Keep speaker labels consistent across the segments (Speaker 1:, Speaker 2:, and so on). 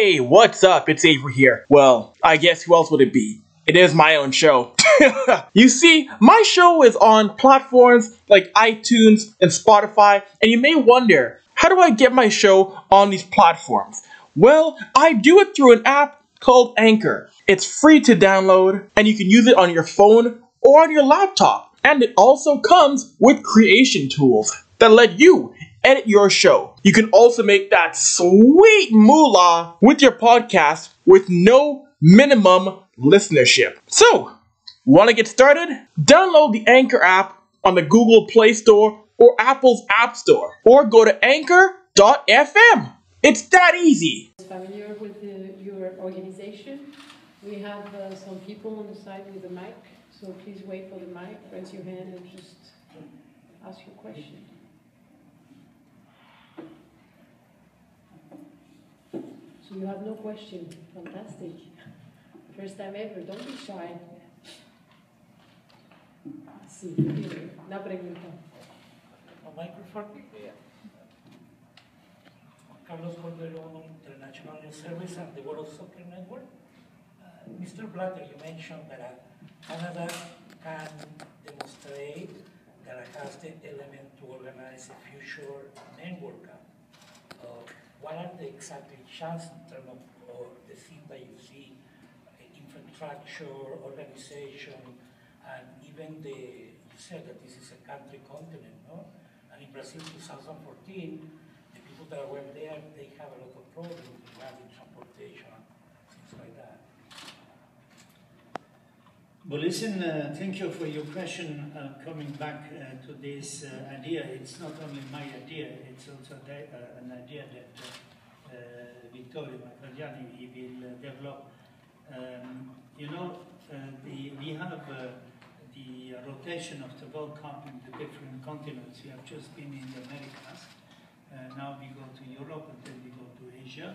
Speaker 1: Hey, what's up? It's Avery here. Well, I guess who else would it be? It is my own show. you see, my show is on platforms like iTunes and Spotify, and you may wonder, how do I get my show on these platforms? Well, I do it through an app called Anchor. It's free to download, and you can use it on your phone or on your laptop. And it also comes with creation tools that let you edit your show. You can also make that sweet moolah with your podcast with no minimum listenership. So, want to get started? Download the Anchor app on the Google Play Store or Apple's App Store, or go to anchor.fm. It's that easy.
Speaker 2: Familiar with the, your organization? We have uh, some people on the side with the mic, so please wait for the mic, raise your hand, and just ask your question. So you have no question. Fantastic. First time ever. Don't be shy. Sí, una pregunta.
Speaker 3: microphone. Yeah. Carlos Cordero, International News Service and the World Soccer Network. Uh, Mr. Blatter, you mentioned that uh, Canada can demonstrate that it has the element to organize a future men World Cup. Uh, what are the exact chances in terms of the things that you see, uh, infrastructure, organization, and even the, you said that this is a country continent, no? And in Brazil 2014, the people that were there, they have a lot of problems regarding transportation, things like that.
Speaker 4: Well, listen, uh, thank you for your question. Uh, coming back uh, to this uh, idea, it's not only my idea, it's also uh, an idea that uh, Vittorio Montagliani he will develop. Um, you know, the, we have the rotation of the World Cup in the different continents. We have just been in the Americas. now we go to Europe and then we go to Asia.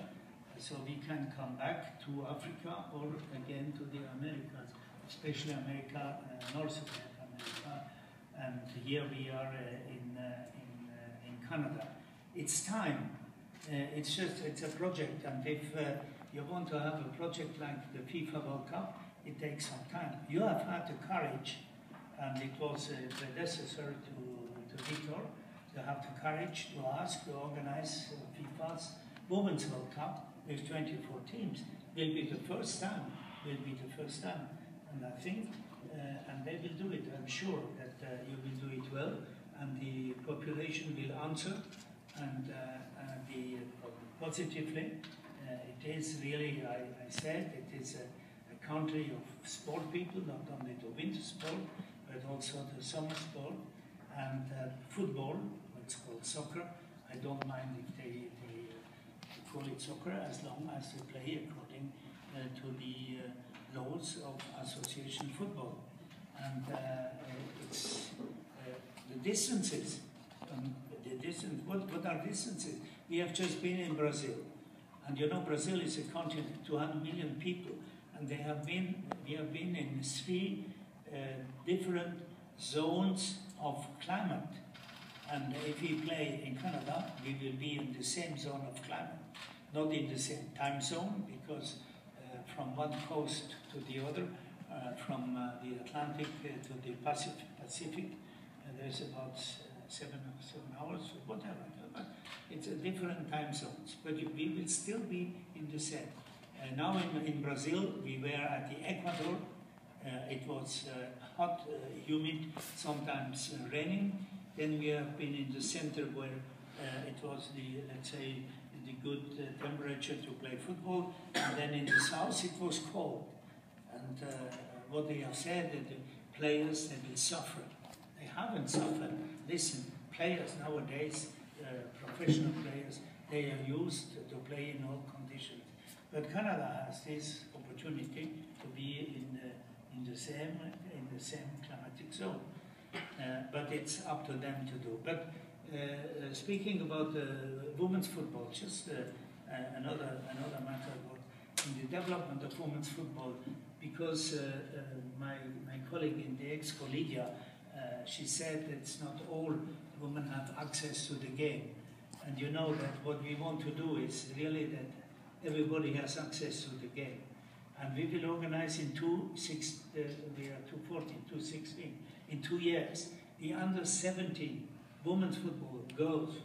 Speaker 4: So we can come back to Africa or again to the Americas especially America, uh, North America, and here we are uh, in, uh, in, in Canada. It's time. it's just, it's a project, and if you want to have a project like the FIFA World Cup, it takes some time. You have had the courage, and it was a predecessor to, to Victor, to have the courage to ask to organize FIFA's Women's World Cup with 24 teams. Will be the first time. Will be the first time and I think, uh, and they will do it. I'm sure that uh, you will do it well, and the population will answer, and the uh, positively. it is really, I, I, said, it is a, a country of sport people, not only the winter sport, but also the summer sport and uh, football, what's called soccer. I don't mind if they, they uh, call it soccer as long as they play according uh, to the laws of association football. And uh, it's uh, the distances, um, the distance, what, what are distances? We have just been in Brazil. And you know, Brazil is a continent, 200 million people, and they have been, we have been in three uh, different zones of climate. And if we play in Canada, we will be in the same zone of climate, not in the same time zone, because from one coast to the other, uh, from uh, the Atlantic uh, to the Pacific. Pacific. there's about seven, seven hours, whatever. It's a different time zones, but we will still be in the same. now in, in Brazil, we were at the Ecuador. it was hot, humid, sometimes raining. Then we have been in the center where uh, it was the, let's say, the good uh, temperature to play football. And then in the south it was cold. And uh, what they have said that the players they will suffer. They haven't suffered. Listen, players nowadays, uh, professional players, they are used to play in all conditions. But Canada has this opportunity to be in the, in the same in the same climatic zone. Uh, but it's up to them to do. But uh, uh, speaking about women's football, just uh, another another matter about the development of women's football, because my my colleague in the ex-collegia, she said that it's not all women have access to the game, and you know that what we want to do is really that everybody has access to the game. And we will organize in two, six, uh, we are 214, 216, in two years, the under 17 women's football, girls,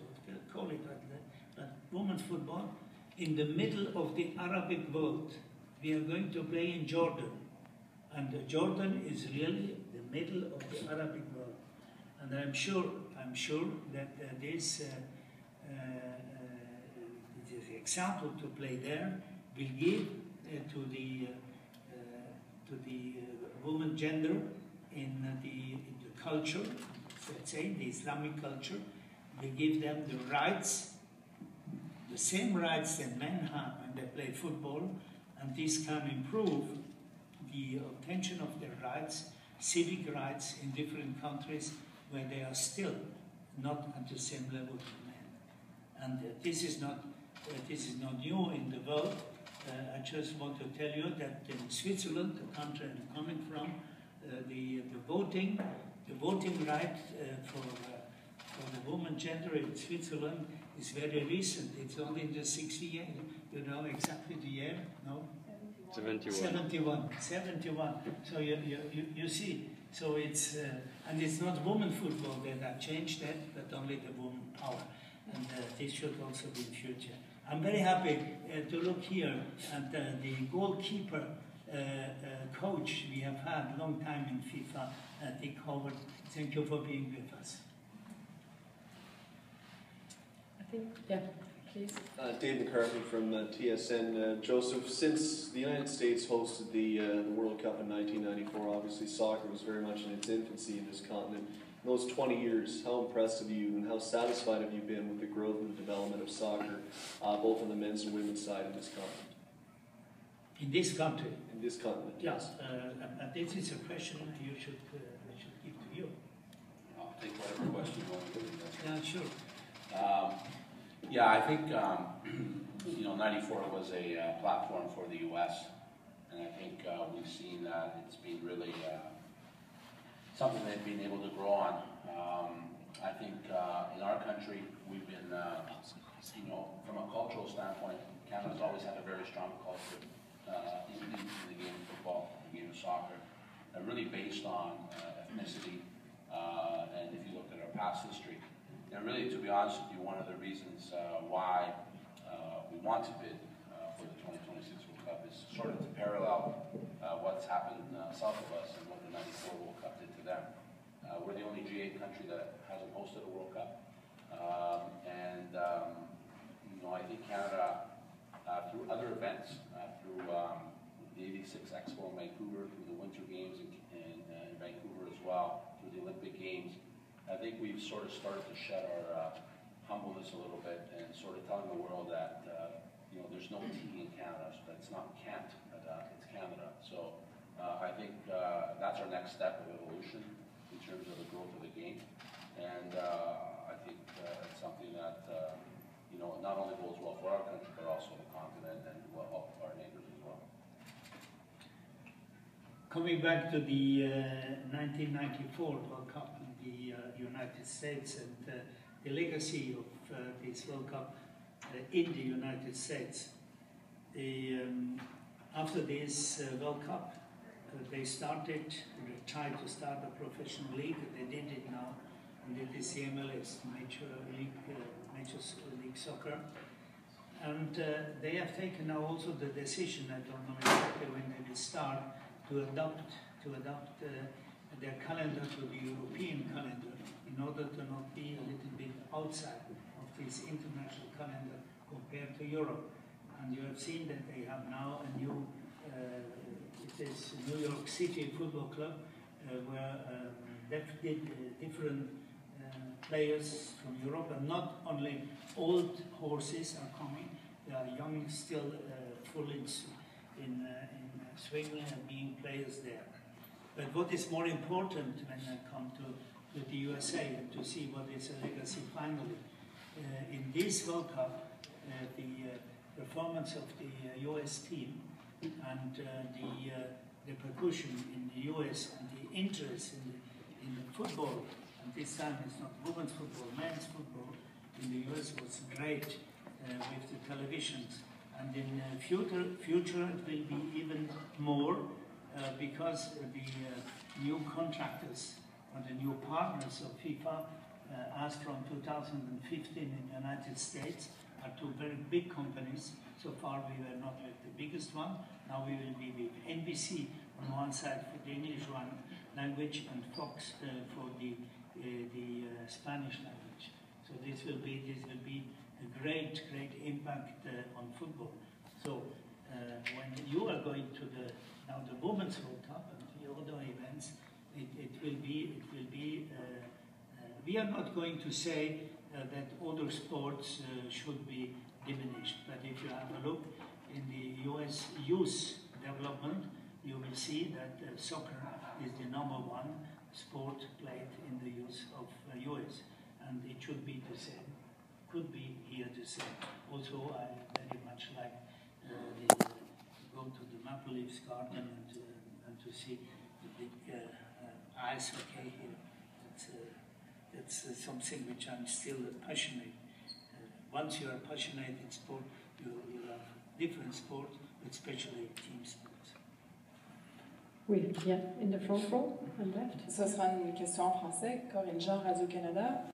Speaker 4: call it like that, but women's football in the middle of the Arabic world. We are going to play in Jordan. And Jordan is really the middle of the Arabic world. And I'm sure, I'm sure that uh, this, uh, uh, uh, this example to play there will give uh, to the uh, to the woman gender in the, in the culture, let's say the Islamic culture, we give them the rights, the same rights that men have when they play football, and this can improve the obtention of their rights, civic rights in different countries where they are still not at the same level as men. And uh, this is not uh, this is not new in the world. Uh, I just want to tell you that in Switzerland, the country I'm coming from, uh, the the voting the voting right uh, for uh, for the woman gender in Switzerland is very recent. It's only in the 60 year. You know exactly the year? No.
Speaker 5: 71.
Speaker 4: 71, 71. So you, you, you, see, so it's, uh, and it's not women football that have changed that, but only the woman power. And uh, this should also be in future. I'm very happy uh, to look here at uh, the goalkeeper coach we have had a long time in FIFA, uh, Dick Howard. Thank you for being with us.
Speaker 2: I think, yeah, please.
Speaker 6: Uh, Dave McCarthy from uh, TSN. Uh, Joseph, since the United States hosted the, uh, the World Cup in 1994, obviously soccer was very much in its infancy in this continent. In those 20 years, how impressed have you and how satisfied have you been with the growth and the development of soccer, uh, both on the men's and women's side in this continent?
Speaker 4: In this country,
Speaker 6: In this continent,
Speaker 4: yes, uh, and- this is a question you should, uh, I should give to you.
Speaker 7: I'll take whatever question you want to give.
Speaker 4: Yeah, sure.
Speaker 7: Um, yeah, I think, um, you know, ninety-four was a uh, platform for the US. And I think, uh, we've seen that it's been really, uh, something they've been able to grow on. Um, I think, uh, in our country, we've been, uh, you know, from a cultural standpoint, Canada's always had a very strong culture, uh, in, in the game of football, the game of soccer, uh, really based on uh, ethnicity, uh, and if you look at our past history. And really, to be honest with you, one of the reasons uh, why uh, we want to bid for the 2026 World Cup is sort of to parallel what's happened south of us and what the 94 World Cup did to them. We're the only G8 country that hasn't hosted a World Cup. Um, and, um, you know, I think Canada, uh, through other events, uh, through um, the 86 Expo in Vancouver, through the Winter Games in, in, uh, in Vancouver as well, through the Olympic Games, I think we've sort of started to shed our uh, humbleness a little bit and sort of telling the world that, uh, you know, there's no T in Canada, so that's not but uh, it's Canada. So uh, I think uh, that's our next step of evolution in terms of the growth of the game. And I think it's something that, you know, not only goes well for our country, but also the continent and will help our neighbors as well.
Speaker 4: Coming back to the uh, 1994 World Cup in the uh, United States and uh, the legacy of uh, this World Cup uh, in the United States. The, um, after this uh, World Cup, they started, they tried to start a professional league. They did it now, and is the MLS, Major League, Major League Soccer. And they have taken now also the decision, I don't know exactly when they will start, to adopt, to adopt uh, their calendar to the European calendar in order to not be a little bit outside of this international calendar compared to Europe. And you have seen that they have now a new, uh, it is New York City Football Club, uh, where um, uh, different uh, players from Europe, and not only old horses are coming, they are young, still uh, full in, in, uh, in uh, swing and being players there. But what is more important when I come to, to the USA and to see what is a legacy finally, uh, in this World Cup, uh, the uh, performance of the uh, US team and uh, the, uh, percussion in the US and the interest in the, in the football, and this time it's not women's football, men's football in the US was great uh, with the televisions. And in uh, future, future it will be even more uh, because the uh, new contractors or the new partners of FIFA, uh, as from 2015 in the United States, are two very big companies. So far we were not with the biggest one. Now we will be with NBC on one side for the English one language and Fox for the, the Spanish language. So this will be, this will be a great, great impact uh, on football. So uh, when you are going to the now the Women's World Cup and the other events, it, it will be it will be. Uh, uh, we are not going to say uh, that other sports should be diminished, but if you have a look in the U.S. youth development, you will see that soccer is the number one sport played in the youth of uh, U.S. and it should be the same could be here to say. Also, I very much like uh, the, go to the Maple Leafs garden and, uh, and to see the big uh, uh, ice hockey here. It's, uh, it's uh, something which I'm still passionate. Uh, once you are passionate in sport, you, you have different sport, especially team sports.
Speaker 2: Oui, bien. In the front row and left.
Speaker 5: Ce sera une question en français. Corinne Jean, Radio-Canada.